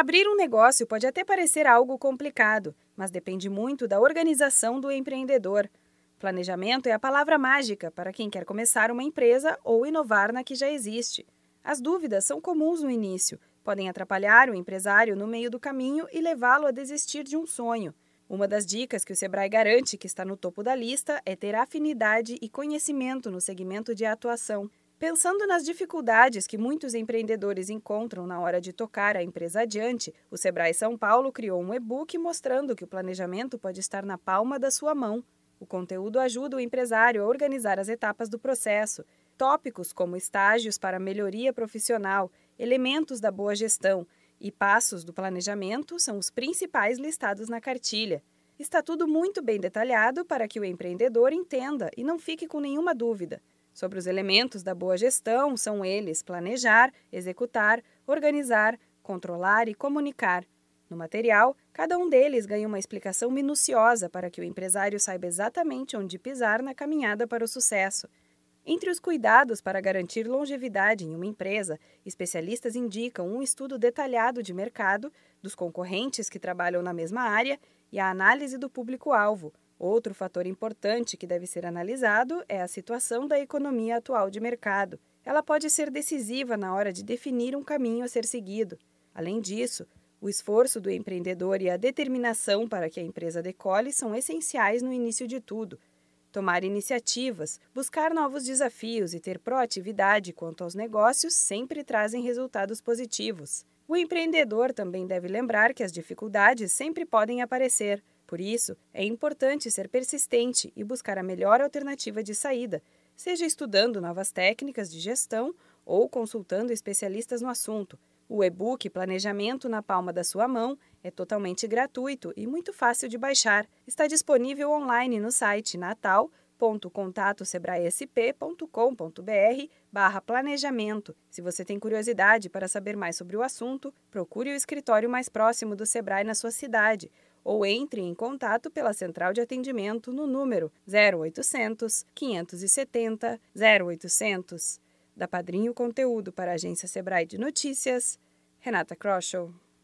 Abrir um negócio pode até parecer algo complicado, mas depende muito da organização do empreendedor. Planejamento é a palavra mágica para quem quer começar uma empresa ou inovar na que já existe. As dúvidas são comuns no início, podem atrapalhar o empresário no meio do caminho e levá-lo a desistir de um sonho. Uma das dicas que o Sebrae garante que está no topo da lista é ter afinidade e conhecimento no segmento de atuação. Pensando nas dificuldades que muitos empreendedores encontram na hora de tocar a empresa adiante, o Sebrae São Paulo criou um e-book mostrando que o planejamento pode estar na palma da sua mão. O conteúdo ajuda o empresário a organizar as etapas do processo, tópicos como estágios para melhoria profissional, elementos da boa gestão e passos do planejamento são os principais listados na cartilha. Está tudo muito bem detalhado para que o empreendedor entenda e não fique com nenhuma dúvida. Sobre os elementos da boa gestão, são eles planejar, executar, organizar, controlar e comunicar. No material, cada um deles ganha uma explicação minuciosa para que o empresário saiba exatamente onde pisar na caminhada para o sucesso. Entre os cuidados para garantir longevidade em uma empresa, especialistas indicam um estudo detalhado de mercado, dos concorrentes que trabalham na mesma área e a análise do público-alvo. Outro fator importante que deve ser analisado é a situação da economia atual de mercado. Ela pode ser decisiva na hora de definir um caminho a ser seguido. Além disso, o esforço do empreendedor e a determinação para que a empresa decole são essenciais no início de tudo Tomar iniciativas, buscar novos desafios e ter proatividade quanto aos negócios sempre trazem resultados positivos. O empreendedor também deve lembrar que as dificuldades sempre podem aparecer. Por isso, é importante ser persistente e buscar a melhor alternativa de saída, seja estudando novas técnicas de gestão ou consultando especialistas no assunto. O e-book Planejamento na Palma da Sua Mão é totalmente gratuito e muito fácil de baixar. Está disponível online no site natal.contatosebraesp.com.br barra planejamento. Se você tem curiosidade para saber mais sobre o assunto, procure o escritório mais próximo do Sebrae na sua cidade ou entre em contato pela central de atendimento no número 0800 570 0800. Da Padrinho Conteúdo para a agência Sebrae de Notícias, Renata Kroschel.